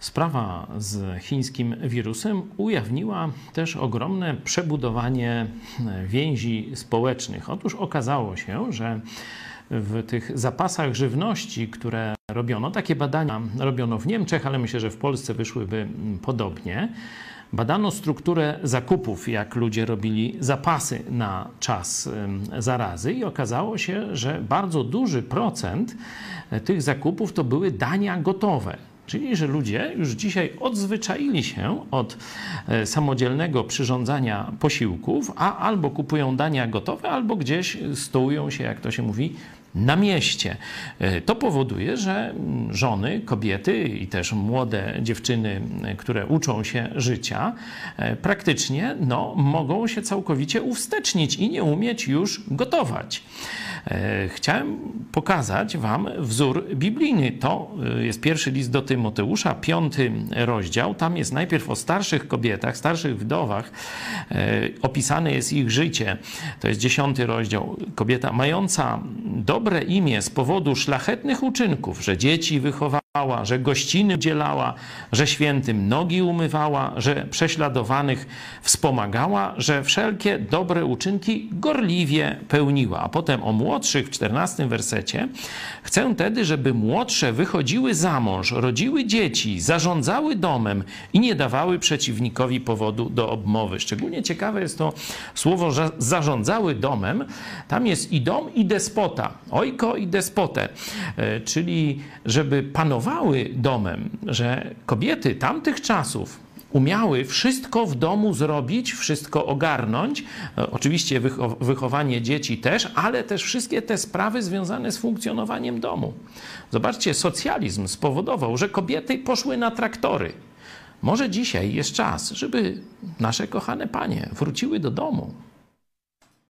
Sprawa z chińskim wirusem ujawniła też ogromne przebudowanie więzi społecznych. Otóż okazało się, że w tych zapasach żywności, które robiono, takie badania robiono w Niemczech, ale myślę, że w Polsce wyszłyby podobnie. Badano strukturę zakupów, jak ludzie robili zapasy na czas zarazy, i okazało się, że bardzo duży procent tych zakupów to były dania gotowe. Czyli, że ludzie już dzisiaj odzwyczaili się od e, samodzielnego przyrządzania posiłków, a albo kupują dania gotowe, albo gdzieś stołują się, jak to się mówi, na mieście. E, to powoduje, że żony, kobiety i też młode dziewczyny, które uczą się życia, e, praktycznie no, mogą się całkowicie uwstecznić i nie umieć już gotować. E, chciałem pokazać Wam wzór biblijny. To jest pierwszy list do Tymoteusza, piąty rozdział. Tam jest najpierw o starszych kobietach, starszych wdowach. Opisane jest ich życie. To jest dziesiąty rozdział. Kobieta mająca dobre dobre imię z powodu szlachetnych uczynków, że dzieci że gościny udzielała, że świętym nogi umywała, że prześladowanych wspomagała, że wszelkie dobre uczynki gorliwie pełniła. A potem o młodszych w czternastym wersecie chcę tedy, żeby młodsze wychodziły za mąż, rodziły dzieci, zarządzały domem i nie dawały przeciwnikowi powodu do obmowy. Szczególnie ciekawe jest to słowo, że zarządzały domem. Tam jest i dom, i despota ojko i despotę, e, czyli żeby panowały domem, że kobiety tamtych czasów umiały wszystko w domu zrobić, wszystko ogarnąć. E, oczywiście wychowanie dzieci też, ale też wszystkie te sprawy związane z funkcjonowaniem domu. Zobaczcie, socjalizm spowodował, że kobiety poszły na traktory. Może dzisiaj jest czas, żeby nasze kochane panie wróciły do domu,